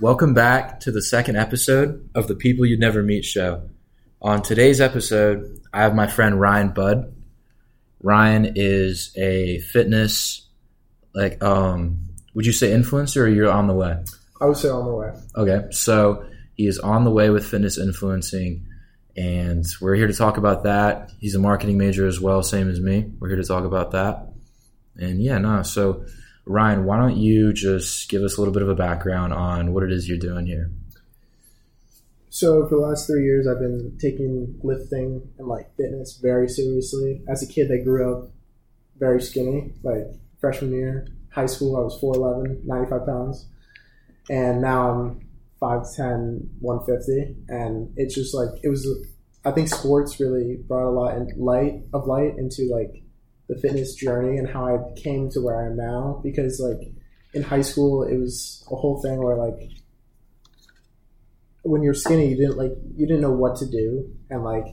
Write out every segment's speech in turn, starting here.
Welcome back to the second episode of the People You'd Never Meet show. On today's episode, I have my friend Ryan Bud. Ryan is a fitness, like, um, would you say influencer or you're on the way? I would say on the way. Okay, so he is on the way with fitness influencing, and we're here to talk about that. He's a marketing major as well, same as me. We're here to talk about that. And yeah, no, so Ryan, why don't you just give us a little bit of a background on what it is you're doing here? So for the last three years, I've been taking lifting and like fitness very seriously. As a kid, I grew up very skinny. Like freshman year, high school, I was 4'11", 95 pounds. And now I'm 5'10", 150. And it's just like, it was, I think sports really brought a lot in light of light into like the fitness journey and how I came to where I am now. Because like in high school, it was a whole thing where like when you're skinny, you didn't like you didn't know what to do and like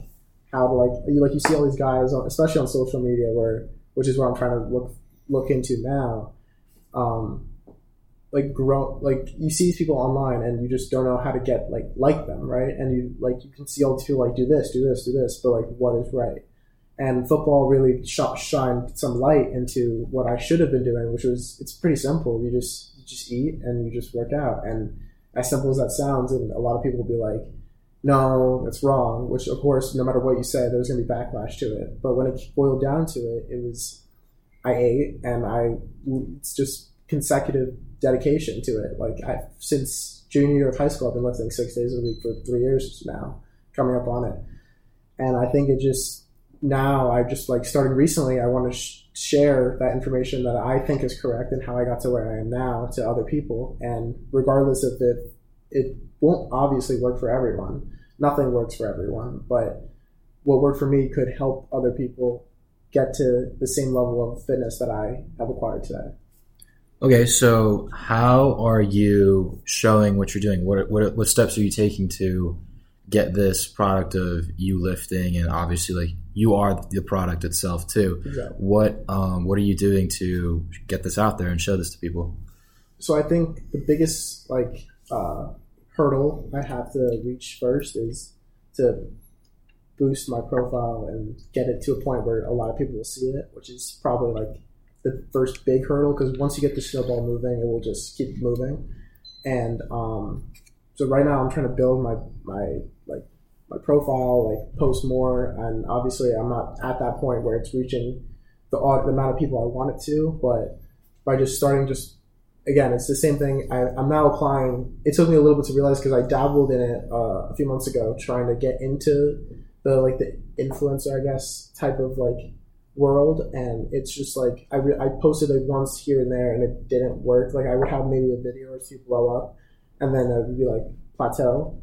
how to like you like you see all these guys, on, especially on social media, where which is what I'm trying to look look into now. Um, like grow like you see these people online and you just don't know how to get like like them right and you like you can see all these people like do this do this do this but like what is right and football really sh- shined some light into what I should have been doing, which was it's pretty simple. You just you just eat and you just work out, and as simple as that sounds, and a lot of people will be like, "No, that's wrong." Which, of course, no matter what you say, there's going to be backlash to it. But when it boiled down to it, it was I ate, and I it's just consecutive dedication to it. Like I since junior year of high school, I've been lifting six days a week for three years now, coming up on it, and I think it just now I just like starting recently, I want to sh- share that information that I think is correct and how I got to where I am now to other people. And regardless of if it won't obviously work for everyone, nothing works for everyone, but what worked for me could help other people get to the same level of fitness that I have acquired today. Okay, so how are you showing what you're doing? What what, what steps are you taking to get this product of you lifting and obviously like you are the product itself too. Exactly. What um, what are you doing to get this out there and show this to people? So I think the biggest like uh, hurdle I have to reach first is to boost my profile and get it to a point where a lot of people will see it, which is probably like the first big hurdle because once you get the snowball moving, it will just keep moving. And um, so right now, I'm trying to build my my my profile, like post more, and obviously I'm not at that point where it's reaching the, the amount of people I want it to, but by just starting just again, it's the same thing. I, am now applying. It took me a little bit to realize because I dabbled in it uh, a few months ago, trying to get into the like the influencer, I guess, type of like world, and it's just like I re- I posted like once here and there, and it didn't work. Like I would have maybe a video or two blow up, and then it would be like plateau.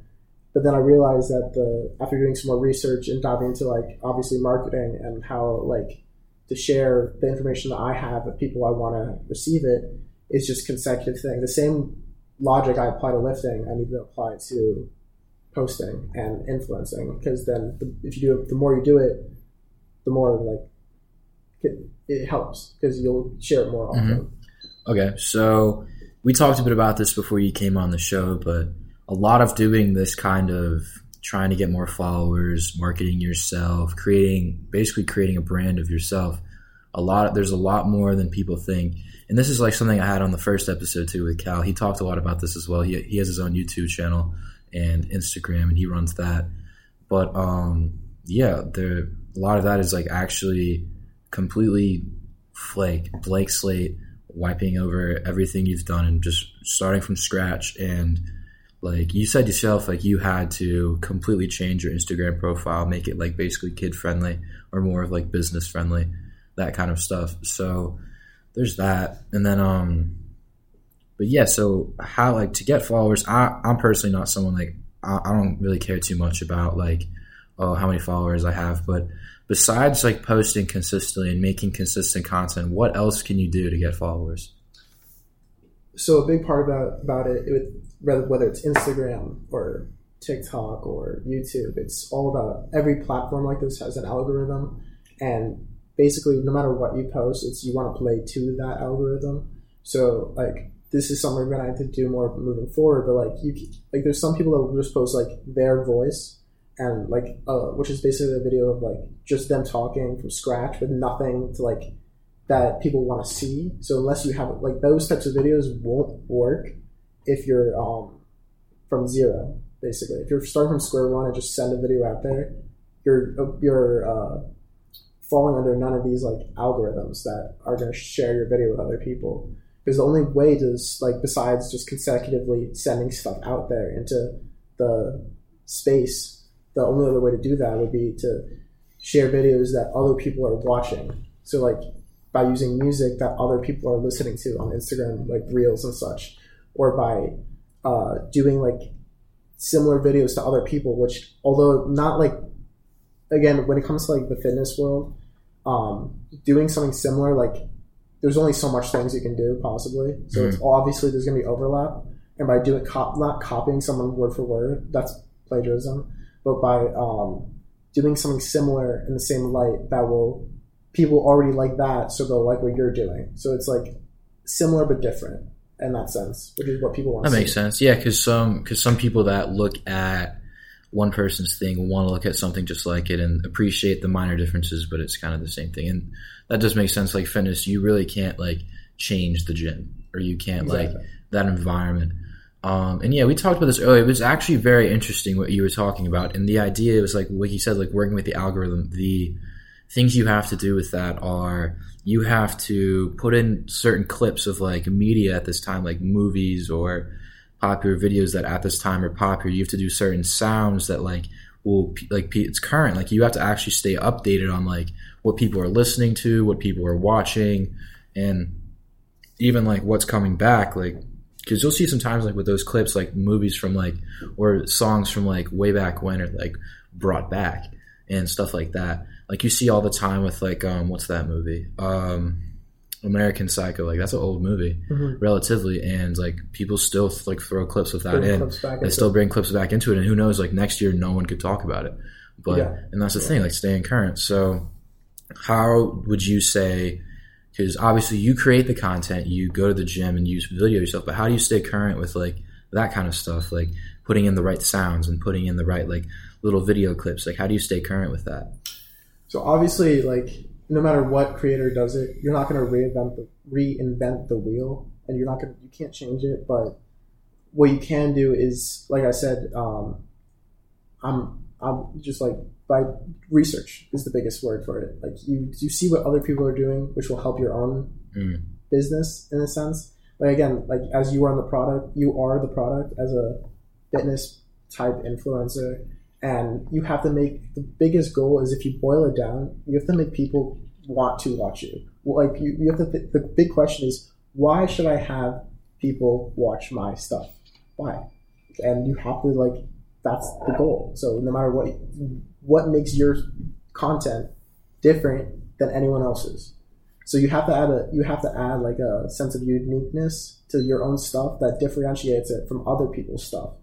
But then I realized that the after doing some more research and diving into like obviously marketing and how like to share the information that I have with people I want to receive it is just consecutive thing. The same logic I apply to lifting, I need to apply to posting and influencing because then the, if you do it, the more you do it, the more like it, it helps because you'll share it more often. Mm-hmm. Okay, so we talked a bit about this before you came on the show, but a lot of doing this kind of trying to get more followers, marketing yourself, creating basically creating a brand of yourself. A lot there's a lot more than people think. And this is like something I had on the first episode too with Cal. He talked a lot about this as well. He he has his own YouTube channel and Instagram and he runs that. But um yeah, there a lot of that is like actually completely flake, blank slate, wiping over everything you've done and just starting from scratch and like you said yourself like you had to completely change your instagram profile make it like basically kid friendly or more of like business friendly that kind of stuff. So there's that. And then um but yeah so how like to get followers i i'm personally not someone like i, I don't really care too much about like oh how many followers i have. But besides like posting consistently and making consistent content what else can you do to get followers? So a big part about about it, it whether it's Instagram or TikTok or YouTube, it's all about every platform like this has an algorithm, and basically, no matter what you post, it's you want to play to that algorithm. So like this is something we're gonna have to do more moving forward. But like you, like there's some people that will just post like their voice and like uh, which is basically a video of like just them talking from scratch with nothing to like that people want to see. So unless you have like those types of videos won't work if you're um from zero basically. If you're starting from square one and just send a video out there, you're you're uh, falling under none of these like algorithms that are going to share your video with other people. Because the only way to like besides just consecutively sending stuff out there into the space, the only other way to do that would be to share videos that other people are watching. So like by using music that other people are listening to on Instagram, like reels and such, or by uh, doing like similar videos to other people, which although not like again when it comes to like the fitness world, um, doing something similar like there's only so much things you can do possibly. So mm-hmm. it's obviously there's gonna be overlap, and by doing cop not copying someone word for word, that's plagiarism, but by um, doing something similar in the same light that will people already like that, so they'll like what you're doing. So it's like similar but different in that sense, which is what people want. That makes sense. Yeah, because some because some people that look at one person's thing want to look at something just like it and appreciate the minor differences, but it's kind of the same thing. And that does make sense. Like fitness, you really can't like change the gym or you can't exactly. like that environment. Um, and yeah, we talked about this earlier. It was actually very interesting what you were talking about, and the idea was like what you said, like working with the algorithm. The things you have to do with that are you have to put in certain clips of like media at this time, like movies or popular videos that at this time are popular. You have to do certain sounds that like will like it's current. Like you have to actually stay updated on like what people are listening to, what people are watching, and even like what's coming back. Like because you'll see sometimes like with those clips, like movies from like or songs from like way back when are like brought back and stuff like that like you see all the time with like um what's that movie? Um American Psycho. Like that's an old movie mm-hmm. relatively and like people still like throw clips of that bring in. they still bring clips back into it and who knows like next year no one could talk about it. But yeah. and that's the thing like staying current. So how would you say because obviously you create the content you go to the gym and use video yourself but how do you stay current with like that kind of stuff? Like putting in the right sounds and putting in the right like little video clips. Like how do you stay current with that so obviously, like no matter what creator does it, you're not going to reinvent the reinvent the wheel, and you're not going you can't change it. But what you can do is, like I said, um, I'm I'm just like by research is the biggest word for it. Like you you see what other people are doing, which will help your own mm. business in a sense. Like again, like as you are on the product, you are the product as a fitness type influencer and you have to make the biggest goal is if you boil it down, you have to make people want to watch you. Like you, you have to. Th- the big question is why should I have people watch my stuff? Why? And you have to like that's the goal. So no matter what, what makes your content different than anyone else's. So you have to add a you have to add like a sense of uniqueness to your own stuff that differentiates it from other people's stuff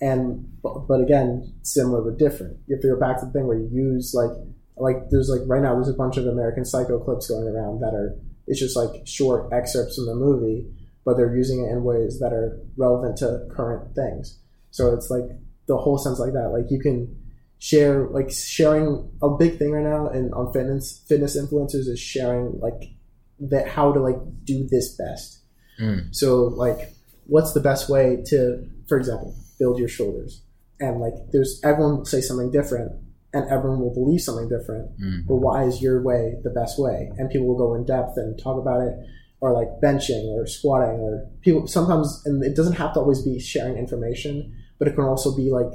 and but, again similar but different. You have to go back to the thing where you use like like there's like right now there's a bunch of american psycho clips going around that are it's just like short excerpts from the movie but they're using it in ways that are relevant to current things. So it's like the whole sense like that. Like you can share like sharing a big thing right now and on fitness fitness influencers is sharing like that how to like do this best. Mm. so like what's the best way to for example build your shoulders. And like, there's everyone will say something different, and everyone will believe something different. Mm. But why is your way the best way? And people will go in depth and talk about it, or like benching or squatting, or people sometimes, and it doesn't have to always be sharing information, but it can also be like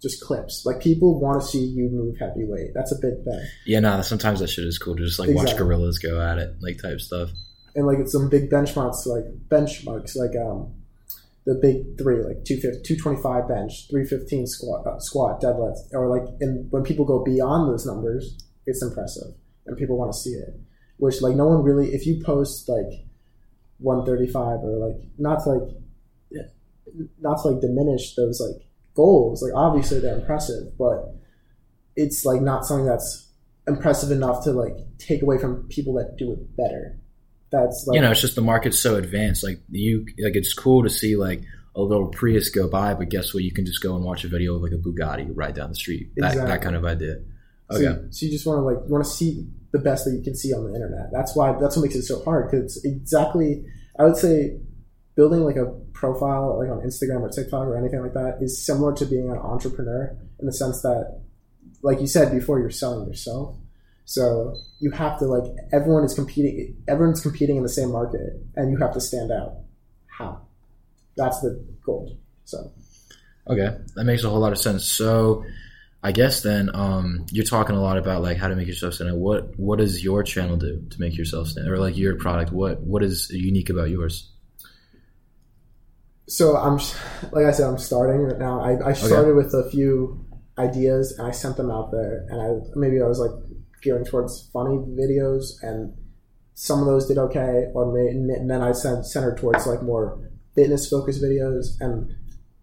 just clips. Like people want to see you move heavyweight. That's a big thing. Yeah, no. Sometimes that shit is cool to just like exactly. watch gorillas go at it, like type stuff. And like it's some big benchmarks, like benchmarks, like um, the big three, like 225 bench, 315 squat, uh, squat, deadlift, or like, and when people go beyond those numbers, it's impressive and people want to see it. Which, like, no one really, if you post like 135 or like, not to like, not to like diminish those like goals, like, obviously they're impressive, but it's like not something that's impressive enough to like take away from people that do it better. That's like you know, it's just the market's so advanced. Like you, like it's cool to see like a little Prius go by, but guess what? You can just go and watch a video of like a Bugatti right down the street. That, that kind of idea. So, Okay. so you just want to like you want to see the best that you can see on the internet. That's why that's what makes it so hard because exactly I would say building like a profile like on Instagram or TikTok or anything like that is similar to being an entrepreneur in the sense that like you said before you're selling yourself. So you have to like everyone is competing everyone's competing in the same market and you have to stand out. How? That's the goal. So Okay, that makes a whole lot of sense. So, I guess then um, you're talking a lot about like how to make yourself stand out. What what does your channel do to make yourself stand, or like your product? What what is unique about yours? So I'm, like I said, I'm starting right now. I, I started with a few ideas and I sent them out there, and I maybe I was like gearing towards funny videos, and some of those did okay, or may, and then I sent centered towards like more fitness focused videos, and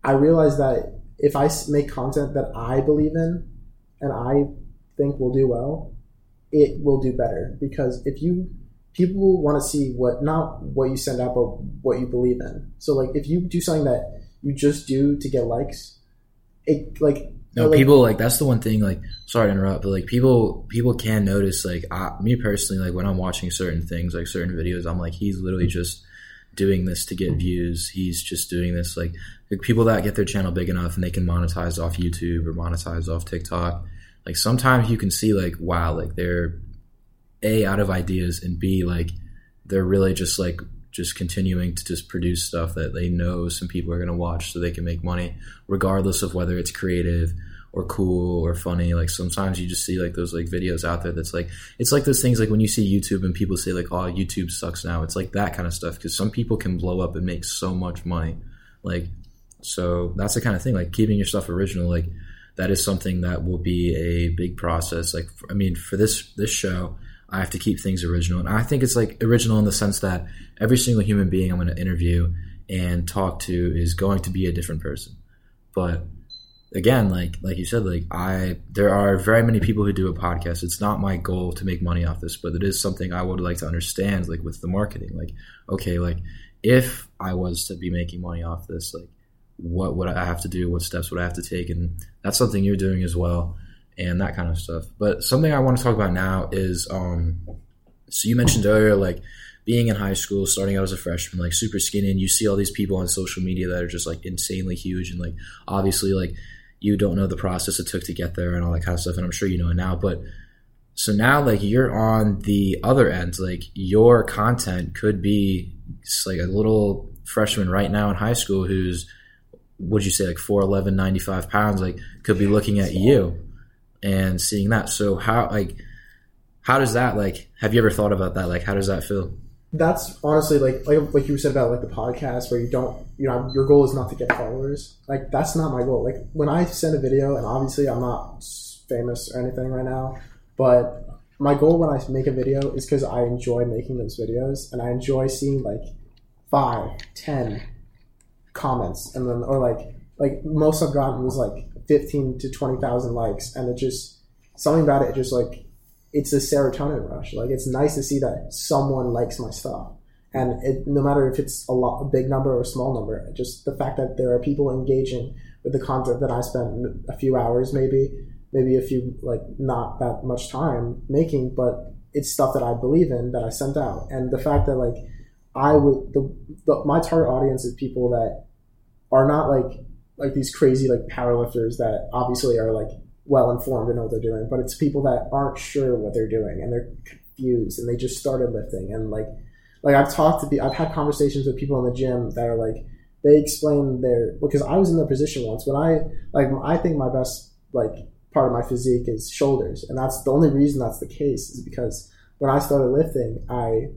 I realized that if I make content that I believe in and I think will do well, it will do better. Because if you people want to see what not what you send out but what you believe in. So like if you do something that you just do to get likes it like No, like, people like that's the one thing. Like, sorry to interrupt, but like people people can notice. Like, I, me personally, like when I'm watching certain things, like certain videos, I'm like, he's literally just doing this to get views. He's just doing this like, like people that get their channel big enough and they can monetize off YouTube or monetize off TikTok. Like sometimes you can see like, wow, like they're a out of ideas and b like they're really just like just continuing to just produce stuff that they know some people are going to watch so they can make money regardless of whether it's creative or cool or funny. Like sometimes you just see like those like videos out there that's like it's like those things like when you see youtube and people say like oh youtube sucks now. It's like that kind of stuff because some people can blow up and make so much money. Like so that's the kind of thing like keeping your stuff original like that is something that will be a big process. Like i mean for this this show i have to keep things original. And i think it's like original in the sense that every single human being i'm going to interview and talk to is going to be a different person. But again like like you said like i there are very many people who do a podcast. It's not my goal to make money off this but it is something i would like to understand like with the marketing. Like okay like if i was to be making money off this like what would i have to do? What steps would i have to take? And that's something you're doing as well and that kind of stuff. But something i want to talk about now is um so you mentioned earlier like being in high school starting out as a freshman like super skinny and you see all these people on social media that are just like insanely huge and like obviously like you don't know the process it took to get there and all that kind of stuff and i'm sure you know it now but so now like you're on the other end like your content could be like a little freshman right now in high school who's what would you say like 411 95 pounds like could be looking at you and seeing that. So how like how does that like have you ever thought about that? Like how does that feel? That's honestly like like like you said about like the podcast where you don't you know your goal is not to get followers. Like that's not my goal. Like when i send a video and obviously i'm not famous or anything right now but my goal when i make a video is because i enjoy making those videos and i enjoy seeing like five ten comments and then or like like most i've gotten was like 15 to 20000 likes and it just something about it, just like it's a serotonin rush. Like it's nice to see that someone likes my stuff, and it, no matter if it's a lot, a big number or a small number, just the fact that there are people engaging with the content that I spent a few hours, maybe, maybe a few like not that much time making, but it's stuff that I believe in that I sent out, and the fact that like I would the, the my target audience is people that are not like like these crazy like powerlifters that obviously are like well informed and know what they're doing, but it's people that aren't sure what they're doing and they're confused and they just started lifting and like like I've talked to be I've had conversations with people in the gym that are like they explain their because I was in their position once when I like I think my best like part of my physique is shoulders and that's the only reason that's the case is because when I started lifting I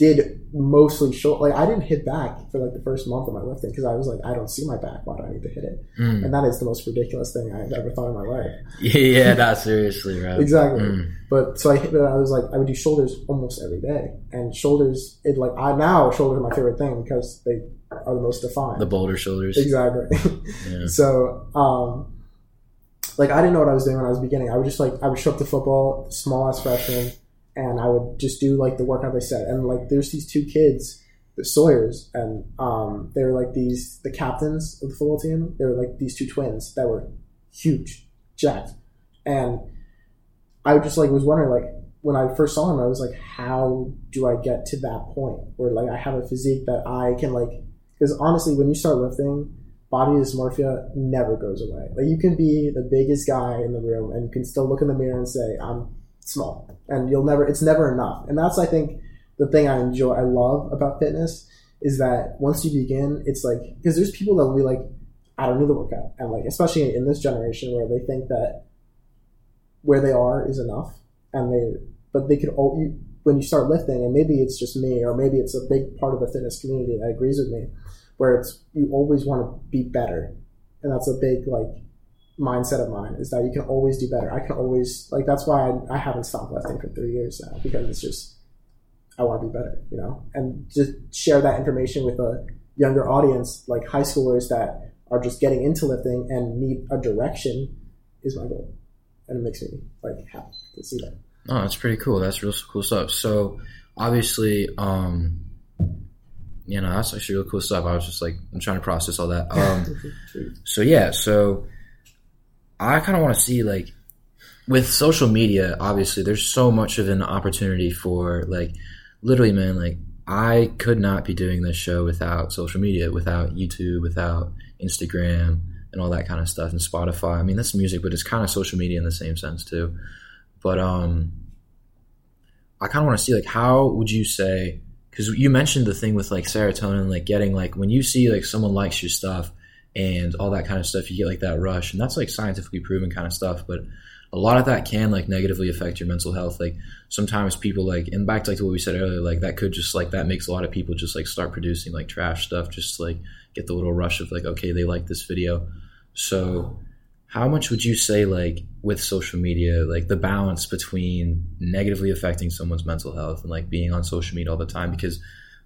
did mostly shoulder like I didn't hit back for like the first month of my lifting because I was like I don't see my back why do I need to hit it Mm. and that is the most ridiculous thing I've ever thought in my life yeah not seriously right exactly Mm. but so I, hit. but I was like, I would do shoulders almost every day, and shoulders, it like I now shoulders are my favorite thing because they are the most defined. the boulder shoulders exactly. yeah. so, um, like I didn't know what I was doing when I was beginning. I would just like I would show up to football, small ass freshman, and I would just do like the workout they said. And like there's these two kids, the Sawyers, and um, they were like these the captains of the football team. They were like these two twins that were huge, jacked, and I just like was wondering like when I first saw him, I was like, how do I get to that point where like I have a physique that I can like? Because honestly, when you start lifting, body dysmorphia never goes away. Like you can be the biggest guy in the room and you can still look in the mirror and say, I'm small. And you'll never it's never enough. And that's I think the thing I enjoy I love about fitness is that once you begin, it's like because there's people that will be like, I don't need the workout. And like especially in this generation where they think that where they are is enough and they but they could all you, when you start lifting and maybe it's just me or maybe it's a big part of the fitness community that agrees with me where it's you always want to be better, and that's a big like mindset of mine is that you can always do better. I can always like that's why I, I haven't stopped lifting for three years now because it's just I want to be better, you know, and just share that information with a younger audience like high schoolers that are just getting into lifting and need a direction is my goal, and it makes me like happy to see that. Oh, that's pretty cool. That's real cool stuff. So obviously, um, you know, that's actually real cool stuff. I was just like, I'm trying to process all that. Um, so yeah, so I kind of want to see like with social media, obviously, there's so much of an opportunity for like, literally, man, like I could not be doing this show without social media, without YouTube, without Instagram, and all that kind of stuff, and Spotify. I mean, that's music, but it's kind of social media in the same sense too. But um, I kind of want to see like, how would you say? because you mentioned the thing with like serotonin, like getting like when you see like someone likes your stuff and all that kind of stuff, you get like that rush, and that's like scientifically proven kind of stuff. But a lot of that can like negatively affect your mental health. Like sometimes people like, and back to like what we said earlier, like that could just like that makes a lot of people just like start producing like trash stuff, just like get the little rush of like okay they like this video. So how much would you say like with social media like the balance between negatively affecting someone's mental health and like being on social media all the time because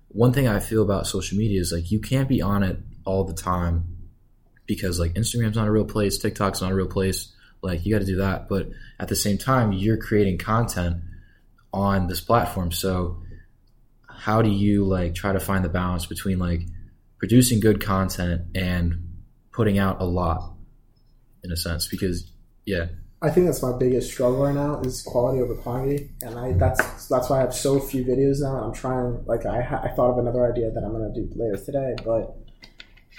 one thing i feel about social media is like you can't be on it all the time because like instagram's not a real place tiktok's not a real place like you got to do that. But at the same time you're creating content on this platform. So how do you like try to find the balance between like producing good content and putting out a lot in a sense? Because yeah. I think that's my biggest struggle right now is quality over quantity, and I that's that's why I have so few videos now. I'm trying like I I thought of another idea that I'm gonna do later today, but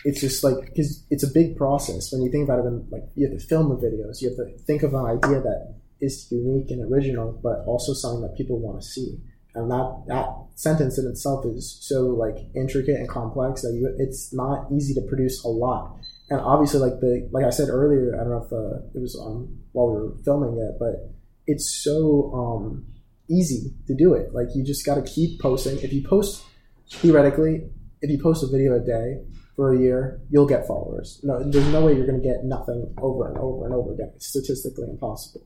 it's just like because it's a big process when you think about it. And like you have to film the videos, you have to think of an idea that is unique and original, but also something that people want to see. And that that sentence in itself is so like intricate and complex that you, it's not easy to produce a lot and obviously like the like I said earlier, I don't know if uh, it was on while we were filming it, but it's so um, easy to do it. Like you just got to keep posting. If you post theoretically, if you post a video a day for a year, you'll get followers. No, there's no way you're going to get nothing over and over and over again. It's statistically impossible.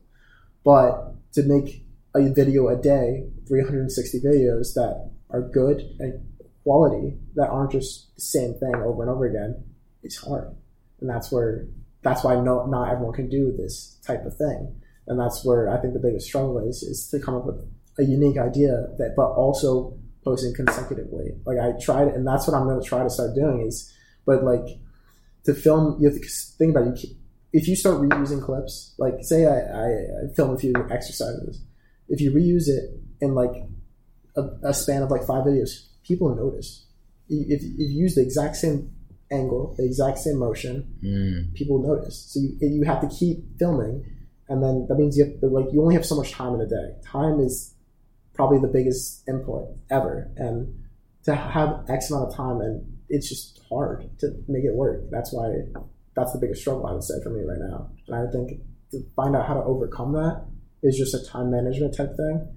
But to make a video a day, 360 videos that are good and quality that aren't just the same thing over and over again, it's hard and that's where that's why no, not everyone can do this type of thing, and that's where I think the biggest struggle is is to come up with a unique idea that, but also posting consecutively. Like I tried, and that's what I'm to try to start doing. Is but like to film, you have to think about it. If you start reusing clips, like say I, I, I film a few exercises, if you reuse it in like a, a span of like five videos, people notice. If, if you use the exact same angle, the exact same motion, mm. people notice. So you, you have to keep filming, and then that means you have to, like you only have so much time in a day. Time is probably the biggest input ever, and to have X amount of time, and it's just hard to make it work. That's why that's the biggest struggle I would say for me right now. And I think to find out how to overcome that is just a time management type thing,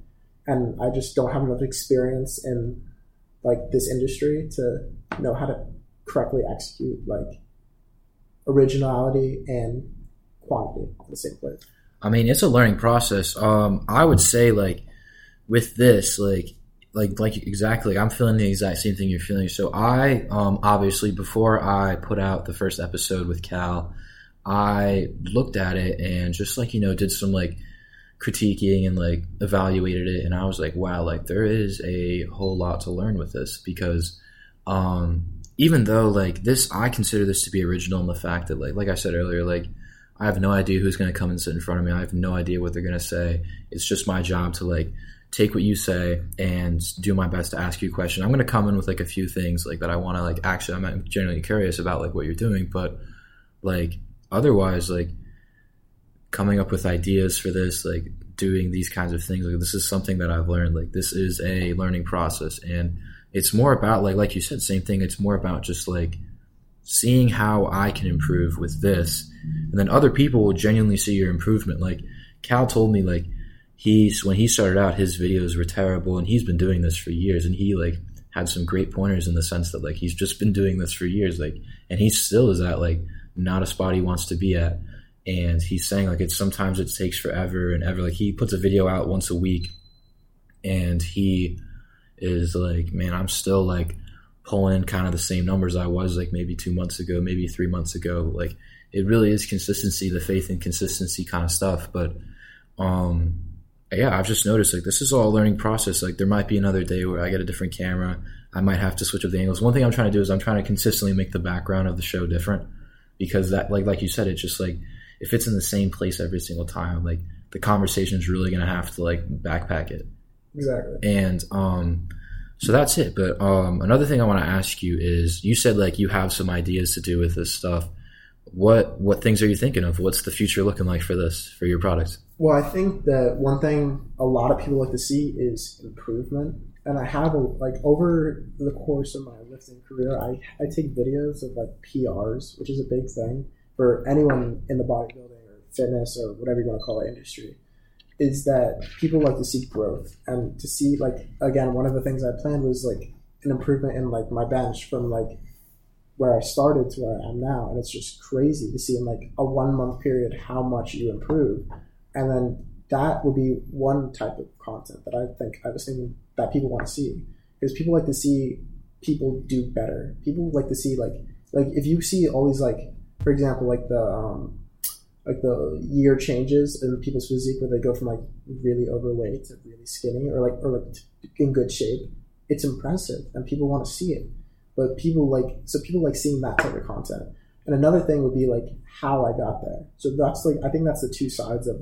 and I just don't have enough experience in like this industry to know how to correctly execute like originality and quantity at the same place. I mean, it's a learning process. Um, I would say like with this, like like like exactly, I'm feeling the exact same thing you're feeling. So I um, obviously before I put out the first episode with Cal, I looked at it and just like you know did some like critiquing and like evaluated it and I was like, wow, like there is a whole lot to learn with this because um even though like this I consider this to be original in the fact that like like I said earlier, like I have no idea who's gonna come and sit in front of me. I have no idea what they're gonna say. It's just my job to like take what you say and do my best to ask you a question. I'm gonna come in with like a few things like that I wanna like actually I'm generally curious about like what you're doing, but like otherwise like coming up with ideas for this, like doing these kinds of things. Like this is something that I've learned. Like this is a learning process, and it's more about like like you said, same thing. It's more about just like seeing how I can improve with this, and then other people will genuinely see your improvement. Like Cal told me, like he's when he started out, his videos were terrible, and he's been doing this for years, and he like had some great pointers in the sense that like he's just been doing this for years, like, and he still is at like not a spot he wants to be at and he's saying like it's sometimes it takes forever and ever like he puts a video out once a week and he is like man i'm still like pulling in kind of the same numbers i was like maybe two months ago maybe three months ago like it really is consistency the faith and consistency kind of stuff but um yeah i've just noticed like this is all a learning process like there might be another day where i get a different camera i might have to switch up the angles one thing i'm trying to do is i'm trying to consistently make the background of the show different because that like like you said it's just like if it's in the same place every single time, like the conversation is really gonna have to like backpack it. Exactly. And um, so that's it. But um, another thing I want to ask you is, you said like you have some ideas to do with this stuff. What what things are you thinking of? What's the future looking like for this for your product? Well, I think that one thing a lot of people like to see is improvement. And I have a, like over the course of my lifting career, I, I take videos of like PRs, which is a big thing for anyone in the bodybuilding or fitness or whatever you want to call it industry is that people like to see growth. And to see like again one of the things I planned was like an improvement in like my bench from like where I started to where I am now. And it's just crazy to see in like a one month period how much you improve and then that would be one type of content that I think I was thinking that people want to see because people like to see people do better people like to see like like if you see all these like for example, like the um, like the year changes in people's physique where they go from like really overweight to really skinny or like or like in good shape. It's impressive and people want to see it. But people like so people like seeing that type of content. And another thing would be like how I got there. So that's like I think that's the two sides of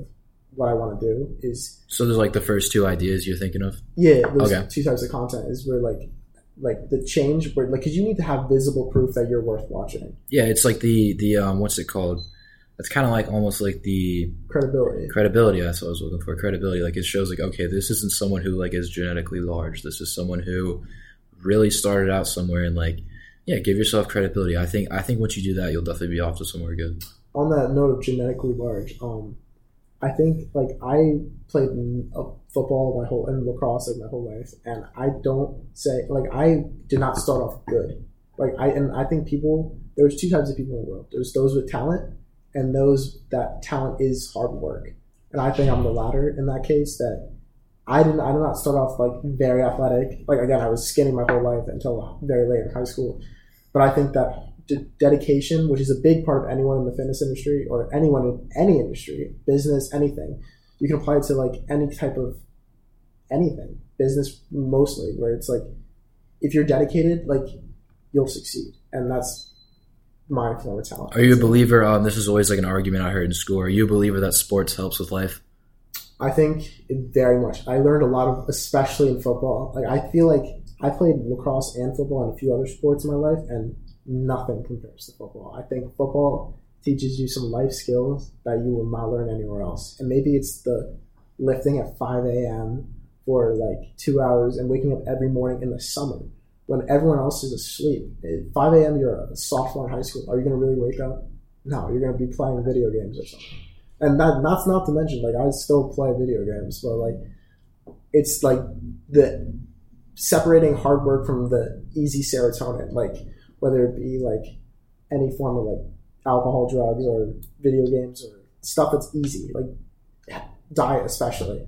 what I want to do is So there's like the first two ideas you're thinking of? yeah, those okay. two types of content is where like like the change where like because you need to have visible proof that you're worth watching Yeah, it's like the the um, what's it called? It's kind of like almost like the credibility credibility. That's what I was looking for. Credibility, like it shows like okay, this isn't someone who like is genetically large. This is someone who really started out somewhere and like yeah, give yourself credibility. I think I think once you do that, you'll definitely be off to somewhere good. On that note of genetically large, um, I think like I played uh, football my whole and lacrosse like my whole life, and I don't say like I did not start off good. Like I and I think people there's two types of people in the world. There's those with talent and those that talent is hard work. And I think I'm the latter in that case. That I didn't I did not start off like very athletic. Like again, I was skinny my whole life until very late in high school. But I think that dedication, which is a big part of anyone in the fitness industry or anyone in any industry, business, anything. You can apply it to like any type of anything, business mostly, where it's like if you're dedicated, like you'll succeed, and that's my form of talent. Are you a believer? Um, this is always like an argument I heard in school. Are you a believer that sports helps with life? I think very much. I learned a lot of, especially in football. Like I feel like I played lacrosse and football and a few other sports in my life, and nothing compares to football. I think football teaches you some life skills that you will not learn anywhere else. And maybe it's the lifting at 5 a.m. for like two hours and waking up every morning in the summer when everyone else is asleep. At 5 a.m., you're a sophomore in high school. Are you going to really wake up? No, you're going to be playing video games or something. And that, that's not to mention, like, I still play video games, but like, it's like the separating hard work from the easy serotonin. Like, whether it be like any form of like alcohol, drugs, or video games, or stuff that's easy, like diet especially.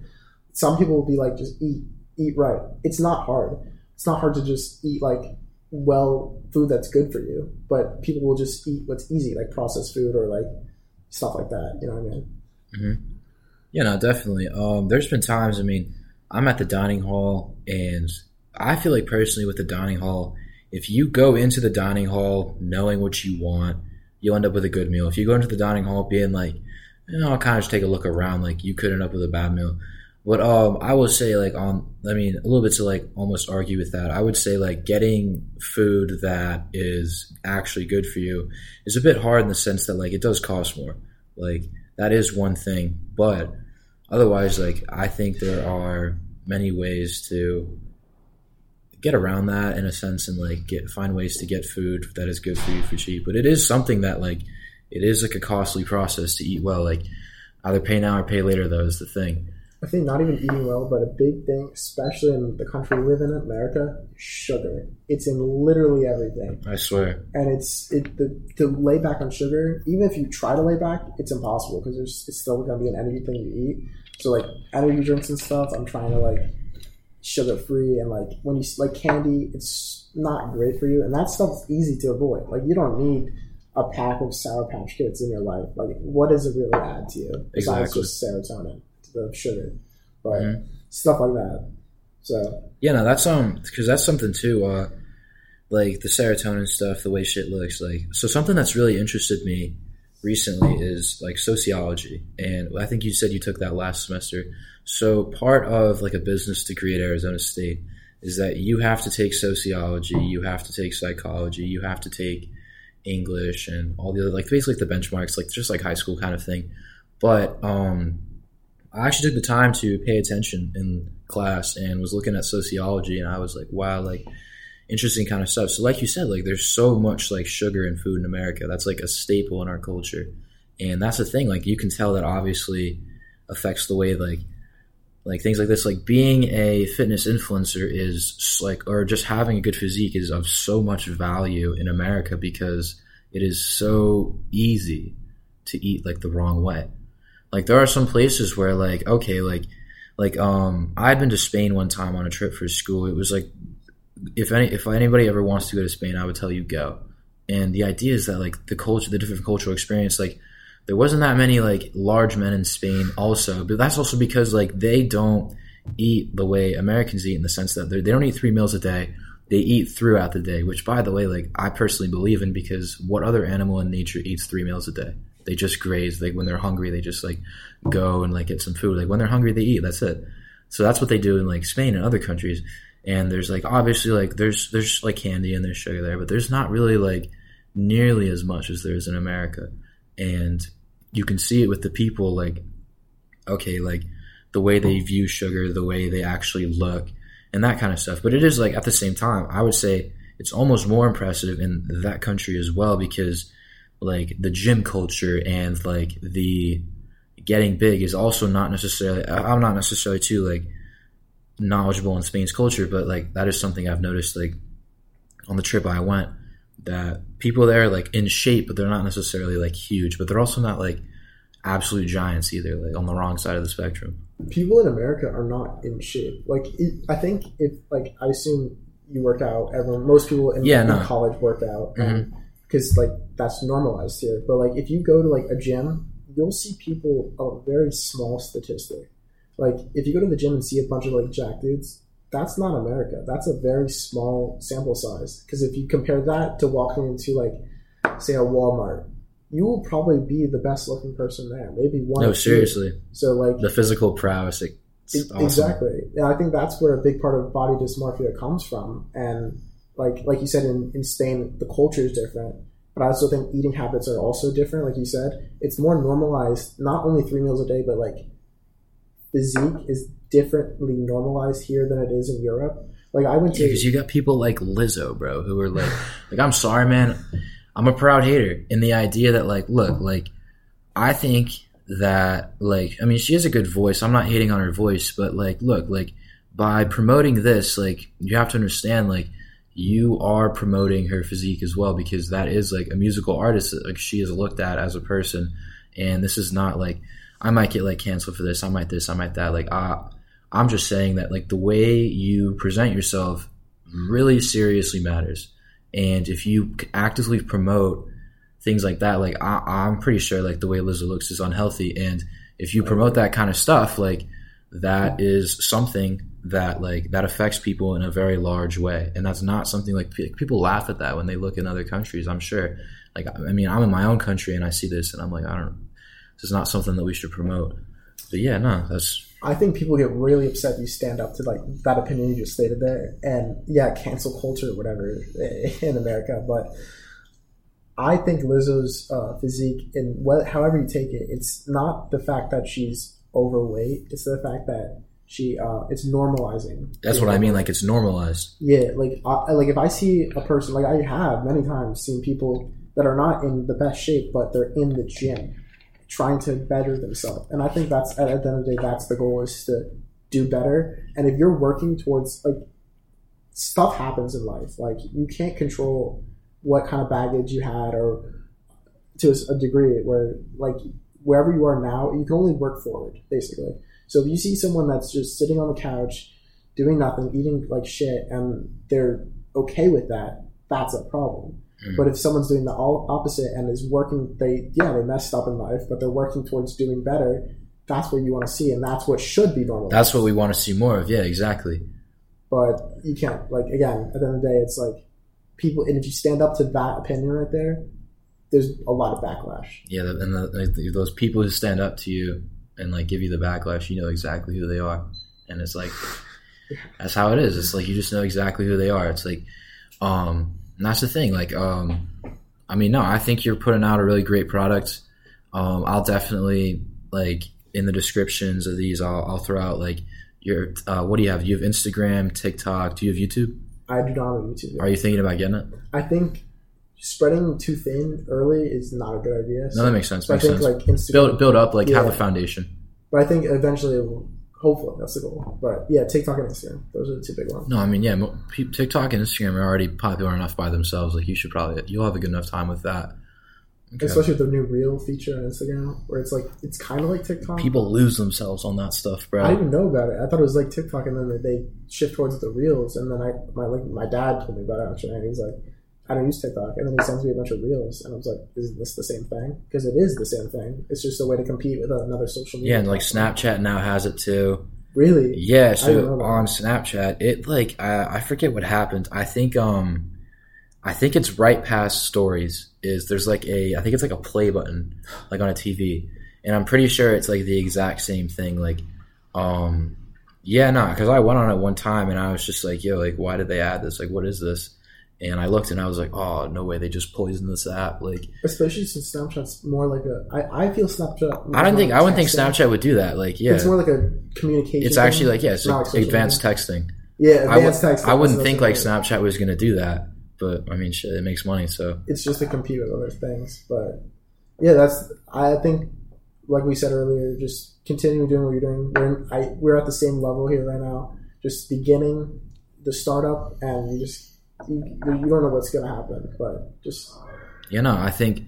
Some people will be like, just eat, eat right. It's not hard. It's not hard to just eat like well food that's good for you, but people will just eat what's easy, like processed food or like stuff like that. You know what I mean? Mm-hmm. Yeah, no, definitely. Um, there's been times. I mean, I'm at the dining hall, and I feel like personally with the dining hall, if you go into the dining hall knowing what you want, you'll end up with a good meal. If you go into the dining hall being like, you know, I'll kind of just take a look around, like you could end up with a bad meal. But um, I will say like on, I mean, a little bit to like almost argue with that. I would say like getting food that is actually good for you is a bit hard in the sense that like it does cost more. Like that is one thing, but otherwise, like I think there are many ways to get around that in a sense and like get find ways to get food that is good for you for cheap. But it is something that like it is like a costly process to eat well. Like either pay now or pay later though is the thing. I think not even eating well, but a big thing, especially in the country we live in, America, sugar. It's in literally everything. I swear. And it's it the, to lay back on sugar. Even if you try to lay back, it's impossible because there's it's still going to be an energy thing to eat. So like energy drinks and stuff, I'm trying to like sugar free and like when you like candy, it's not great for you, and that stuff's easy to avoid. Like you don't need a pack of Sour Patch Kids in your life. Like what does it really add to you besides Exactly. just serotonin, the sugar, but Mhm. stuff like that. So Yeah, no, that's um, because that's something too. Uh, like the serotonin stuff, the way shit looks. Like, so something that's really interested me recently is like sociology, and I think you said you took that last semester. So part of like a business degree at Arizona State is that you have to take sociology, you have to take psychology, you have to take English and all the other like basically the benchmarks, like just like high school kind of thing. But um, I actually took the time to pay attention in class and was looking at sociology, and I was like, wow, like interesting kind of stuff. So, like you said, like there's so much like sugar in food in America. That's like a staple in our culture, and that's the thing. Like you can tell that obviously affects the way like like things like this. Like being a fitness influencer is like, or just having a good physique is of so much value in America because it is so easy to eat like the wrong way. Like there are some places where like okay, like like um I'd been to Spain one time on a trip for school. It was like if any if anybody ever wants to go to Spain, I would tell you go. And the idea is that like the culture, the different cultural experience, like there wasn't that many like large men in Spain also, but that's also because like they don't eat the way Americans eat in the sense that they don't eat three meals a day. They eat throughout the day, which by the way, like I personally believe in because what other animal in nature eats three meals a day? They just graze. Like when they're hungry, they just like go and like get some food. Like when they're hungry, they eat. That's it. So that's what they do in like Spain and other countries. And there's like obviously like there's there's like candy and there's sugar there, but there's not really like nearly as much as there is in America. And you can see it with the people like okay, like the way they view sugar, the way they actually look, and that kind of stuff. But it is like at the same time, I would say it's almost more impressive in that country as well because like the gym culture and like the getting big is also not necessarily I'm not necessarily too like knowledgeable in Spain's culture, but like that is something I've noticed like on the trip I went that people there are like in shape, but they're not necessarily like huge, but they're also not like absolute giants either, like on the wrong side of the spectrum. people in America are not in shape. Like I think if like I assume you work out, everyone most people in, Yeah, in no. college work out because mm-hmm. like that's normalized here. But like if you go to like a gym, you'll see people a very small statistic. Like if you go to the gym and see a bunch of like jack dudes, that's not America. That's a very small sample size. Because if you compare that to walking into like say a Walmart, you will probably be the best looking person there. Maybe one. No, or two. seriously, So like the physical prowess. E- awesome. Exactly. And I think that's where a big part of body dysmorphia comes from. And like like you said in, in Spain, the culture is different. But I also think eating habits are also different. Like you said, it's more normalized, not only three meals a day, but like physique is differently normalized here than it is in Europe. Like I went to because you got people like Lizzo, bro, who are like, like I'm sorry, man, I'm a proud hater in the idea that like, look, like, I think that like, I mean, she has a good voice. I'm not hating on her voice, but like, look, like, by promoting this, like, you have to understand, like, you are promoting her physique as well because that is like a musical artist like she is looked at as a person, and this is not like I might get like canceled for this, I might this, I might that, like, ah. I'm just saying that like the way you present yourself really seriously matters. And if you actively promote things like that, like I, I'm pretty sure like the way Lizzo looks is unhealthy. And if you promote that kind of stuff, like that is something that like that affects people in a very large way, and that's not something like people laugh at that when they look in other countries. I'm sure. Like I mean, I'm in my own country and I see this, and I'm like, I don't. This is not something that we should promote. But yeah, no, that's I think people get really upset if you stand up to like that opinion you just stated there, and yeah, cancel culture or whatever in America. But I think Lizzo's uh, physique, and however you take it, it's not the fact that she's overweight; it's the fact that she uh, it's normalizing. That's what I mean. Like it's normalized. Yeah, like I, like if I see a person, like I have many times seen people that are not in the best shape, but they're in the gym trying to better themselves. And I think that's at the end of the day, that's the goal is to do better. And if you're working towards like stuff happens in life, like you can't control what kind of baggage you had or to a degree where like wherever you are now, you can only work forward basically. So if you see someone that's just sitting on the couch doing nothing, eating like shit, and they're okay with that, that's a problem. Mm. But if someone's doing the all opposite and is working, they yeah they messed up in life, but they're working towards doing better. That's what you want to see, and that's what should be normal. That's what we want to see more of. Yeah, exactly. But you can't like again at the end of the day, it's like people, and if you stand up to that opinion right there, there's a lot of backlash. Yeah, and the, those people who stand up to you and like give you the backlash, you know exactly who they are, and it's like that's how it is. It's like you just know exactly who they are. It's like um and that's the thing. Like, um, I mean, no, I think you're putting out a really great product. Um, I'll definitely like in the descriptions of these. I'll, I'll throw out like your uh, what do you have? You have Instagram, TikTok. Do you have YouTube? I do not have YouTube. Are you thinking about getting it? I think spreading too thin early is not a good idea. So no, that makes sense. Makes I think sense. like Instagram, build build up, like yeah. have a foundation. But I think eventually it will Hopefully, that's the goal. But yeah, TikTok and Instagram, those are the two big ones. No, I mean, yeah, TikTok and Instagram are already popular enough by themselves. Like, you should probably, you'll have a good enough time with that. Okay. Especially with the new Reel feature on Instagram, where it's like it's kind of like TikTok. People lose themselves on that stuff, bro. I didn't even know about it. I thought it was like TikTok, and then they shift towards the Reels. And then I, my like my dad told me about it actually, and he's like, I don't use TikTok. And then he sends me a bunch of reels, and I was like, is this the same thing? Because it is the same thing. It's just a way to compete with another social media. Yeah, and like Snapchat now has it too. Really? Yeah. So on Snapchat, it like I, I forget what happened. I think um, I think it's right past stories. Is there's like a I think it's like a play button like on a TV, and I'm pretty sure it's like the exact same thing. Like, um, yeah, no, because I went on it one time and I was just like, yo, like, why did they add this? Like, what is this? And I looked and I was like, oh no way, they just poisoned this app. Like, especially since Snapchat's more like a. I, I feel Snapchat. I don't think I wouldn't think Snapchat would do that. Like, yeah, it's more like a communication. It's actually like yeah, it's like advanced texting. Yeah, advanced I texting. I wouldn't think like Snapchat was going to do that, but I mean, shit, it makes money, so it's just to compete with other things. But yeah, that's I think, like we said earlier, just continuing doing what you're doing. We're in, I, we're at the same level here right now, just beginning the startup, and you just you, you don't know what's going to happen, but just yeah, no, I think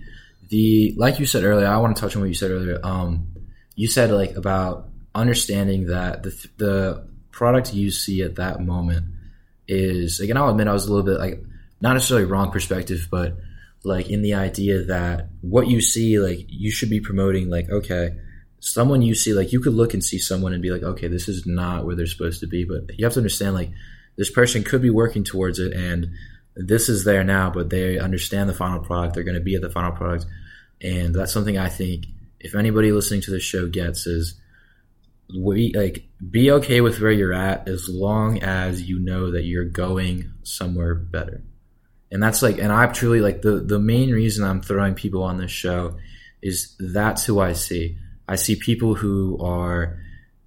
the like you said earlier. I want to touch on what you said earlier. Um, you said like about understanding that the the product you see at that moment is again. I'll admit I was a little bit like not necessarily wrong perspective, but like in the idea that what you see, like you should be promoting, like okay, someone you see, like you could look and see someone and be like, okay, this is not where they're supposed to be, but you have to understand like this person could be working towards it and this is there now, but they understand the final product. They're going to be at the final product. And that's something I think if anybody listening to this show gets is we like be okay with where you're at as long as you know that you're going somewhere better. And that's like and I truly like the the main reason I'm throwing people on this show is that's who I see. I see people who are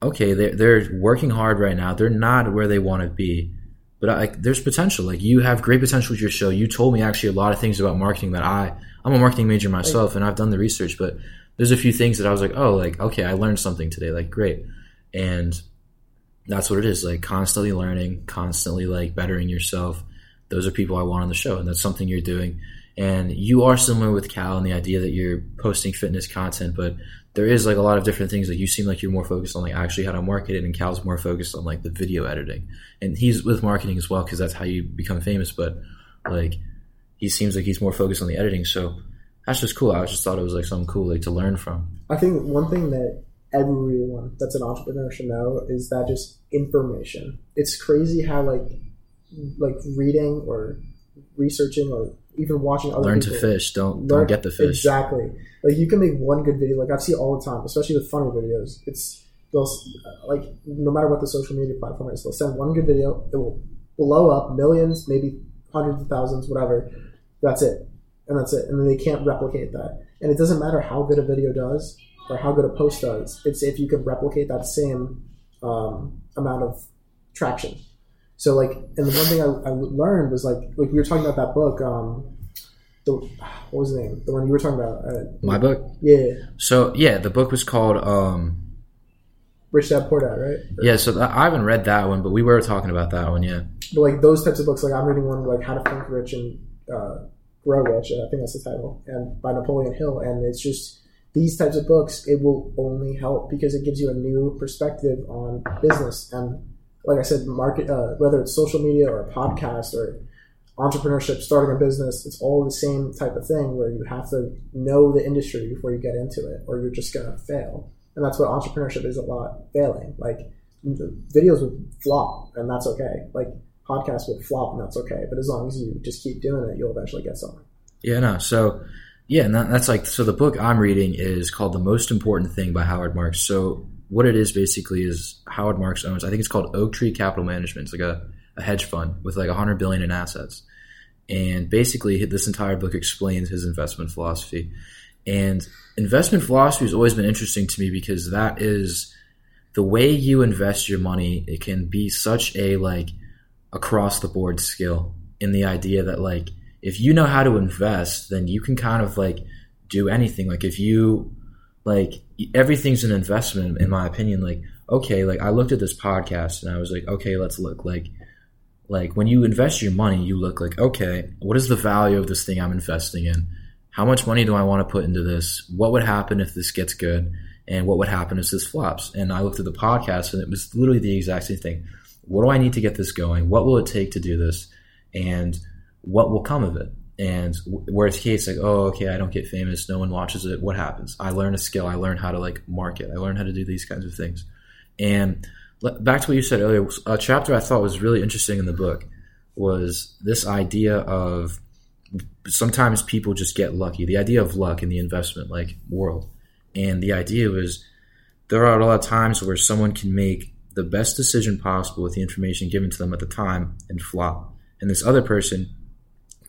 okay, they're, they're working hard right now. They're not where they want to be but I, there's potential. Like you have great potential with your show. You told me actually a lot of things about marketing that I I'm a marketing major myself and I've done the research, but there's a few things that I was like, oh, like okay, I learned something today. Like great, and that's what it is. Like constantly learning, constantly like bettering yourself. Those are people I want on the show, and that's something you're doing. And you are similar with Cal in the idea that you're posting fitness content, but there is like a lot of different things. Like you seem like you're more focused on like actually how to market it, and Cal's more focused on like the video editing. And he's with marketing as well because that's how you become famous. But like he seems like he's more focused on the editing. So that's just cool. I just thought it was like something cool like to learn from. I think one thing that everyone that's an entrepreneur should know is that just information. It's crazy how like like reading or researching or even watching other Learn to fish. Don't Learn- don't get the fish. Exactly. Like you can make one good video. Like I see all the time, especially with funny videos. It's they'll like no matter what the social media platform is, they'll send one good video. It will blow up millions, maybe hundreds of thousands, whatever. That's it, and that's it. And then they can't replicate that. And it doesn't matter how good a video does or how good a post does. It's if you can replicate that same um, amount of traction. So like, and the one thing I, I learned was like, like we were talking about that book. Um, the what was the name? The one you were talking about? Uh, My book. yeah, So yeah, the book was called. um Rich Dad Poor Dad, right? Yeah, so th- I haven't read that one, but we were talking about that one. Yeah. But like those types of books, like I'm reading one like How to Think Rich and uh, Grow Rich, and I think that's the title, and by Napoleon Hill, and it's just these types of books. It will only help because it gives you a new perspective on business and, like I said, market. Uh, whether it's social media or a podcast or entrepreneurship, starting a business, it's all the same type of thing where you have to know the industry before you get into it, or you're just gonna fail. And that's what entrepreneurship is a lot failing. Like videos will flop, and that's okay. Like podcasts will flop, and that's okay. But as long as you just keep doing it, you'll eventually get somewhere. Yeah, no. So, yeah, and that, that's like so. The book I'm reading is called "The Most Important Thing" by Howard Marks. So, what it is basically is Howard Marks owns. I think it's called Oaktree Capital Management. It's like a, a hedge fund with like a hundred billion in assets, and basically this entire book explains his investment philosophy. And investment philosophy has always been interesting to me because that is the way you invest your money. It can be such a like across the board skill in the idea that like if you know how to invest, then you can kind of like do anything. Like if you like everything's an investment in my opinion. Like okay, like I looked at this podcast and I was like, okay, let's look like like when you invest your money, you look like okay, what is the value of this thing I'm investing in? How much money do I want to put into this? What would happen if this gets good? And what would happen if this flops? And I looked at the podcast and it was literally the exact same thing. What do I need to get this going? What will it take to do this? And what will come of it? And worst case, like, oh, okay, I don't get famous. No one watches it. What happens? I learn a skill. I learn how to like market. I learn how to do these kinds of things. And back to what you said earlier, a chapter I thought was really interesting in the book was this idea of sometimes people just get lucky. The idea of luck in the investment like world, and the idea was there are a lot of times where someone can make the best decision possible with the information given to them at the time and flop, and this other person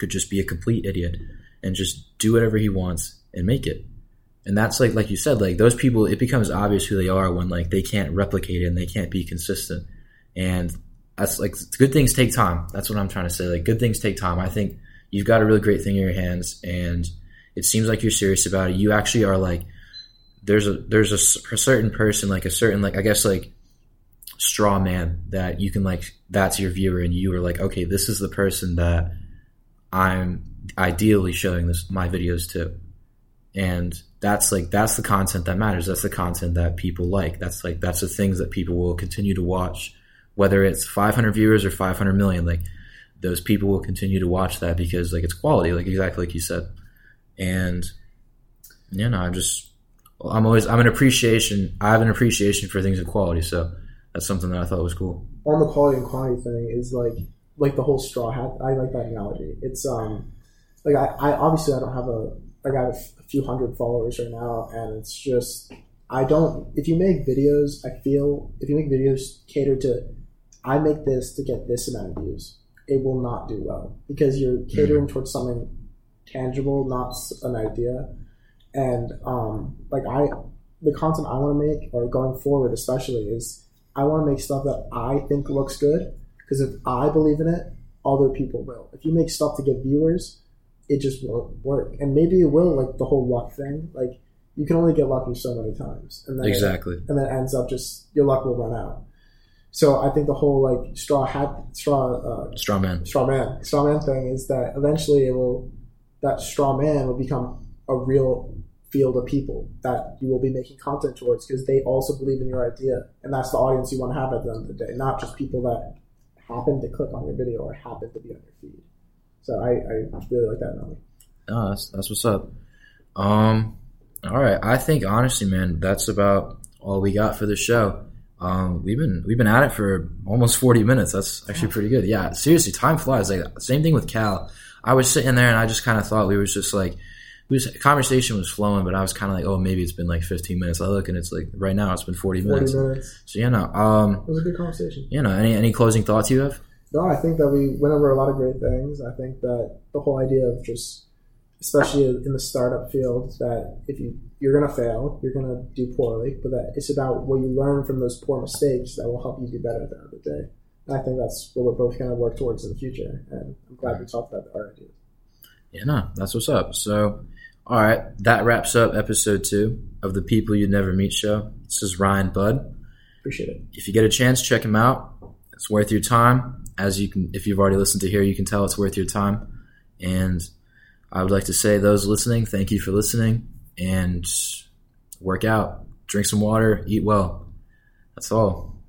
could just be a complete idiot and just do whatever he wants and make it. And that's like like you said, like those people, it becomes obvious who they are when like they can't replicate it and they can't be consistent. And that's like good things take time. That's what I'm trying to say. Like good things take time. I think you've got a really great thing in your hands and it seems like you're serious about it. You actually are like there's a there's a, a certain person like a certain like I guess like straw man that you can like that's your viewer and you are like okay this is the person that I'm ideally showing this my videos to and that's like that's the content that matters. That's the content that people like. That's like that's the things that people will continue to watch. Whether it's 500 viewers or 500 million like those people will continue to watch that because like it's quality like exactly like you said. And you know i'm just i'm always i'm an appreciation i have an appreciation for things of quality. So that's something that i thought was cool. On the quality and quantity thing is like like the whole straw hat. I like that analogy. It's um like I, I obviously I don't have a I got a, f- a few hundred followers right now, and it's just I don't. If you make videos, I feel if you make videos catered to, I make this to get this amount of views, it will not do well because you're catering towards something tangible, not an idea. And um, like I, the content I want to make, or going forward especially, is I want to make stuff that I think looks good because if I believe in it, other people will. If you make stuff to get viewers, it just won't work. And maybe it will, like the whole luck thing. Like you can only get lucky so many times, and then exactly and then it ends up just your luck will run out. So I think the whole like straw hat, straw, uh, straw man straw man, straw man thing is that eventually it will, that straw man will become a real field of people that you will be making content towards because they also believe in your idea, and that's the audience you want to have at the end of the day, not just people that happen to click on your video or happen to be on your feed. So I, I really like that analogy. Oh, that's that's what's up. Um, all right. I think honestly, man, that's about all we got for the show. Um, we've been we've been at it for almost forty minutes. That's actually pretty good. Yeah, seriously, time flies. Like same thing with Cal. I was sitting there and I just kind of thought we was just like, we was, conversation was flowing, but I was kind of like, oh, maybe it's been like fifteen minutes. I look and it's like right now it's been forty 40 minutes. minutes. So you know, um, It was a good conversation. you know, any any closing thoughts you have? No, I think that we went over a lot of great things. I think that the whole idea of just, especially in the startup field, that if you you're gonna fail, you're gonna do poorly, but that it's about what you learn from those poor mistakes that will help you do better at the end of the day. And I think that's what we're both gonna work towards in the future. And I'm glad we talked about our ideas. Yeah, no, that's what's up. So, all right, that wraps up episode two of the People You'd Never Meet show. This is Ryan Bud. Appreciate it. If you get a chance, check him out. It's worth your time. As you can, if you've already listened to here, you can tell it's worth your time. And I would like to say, those listening, thank you for listening, and work out, drink some water, eat well. That's all.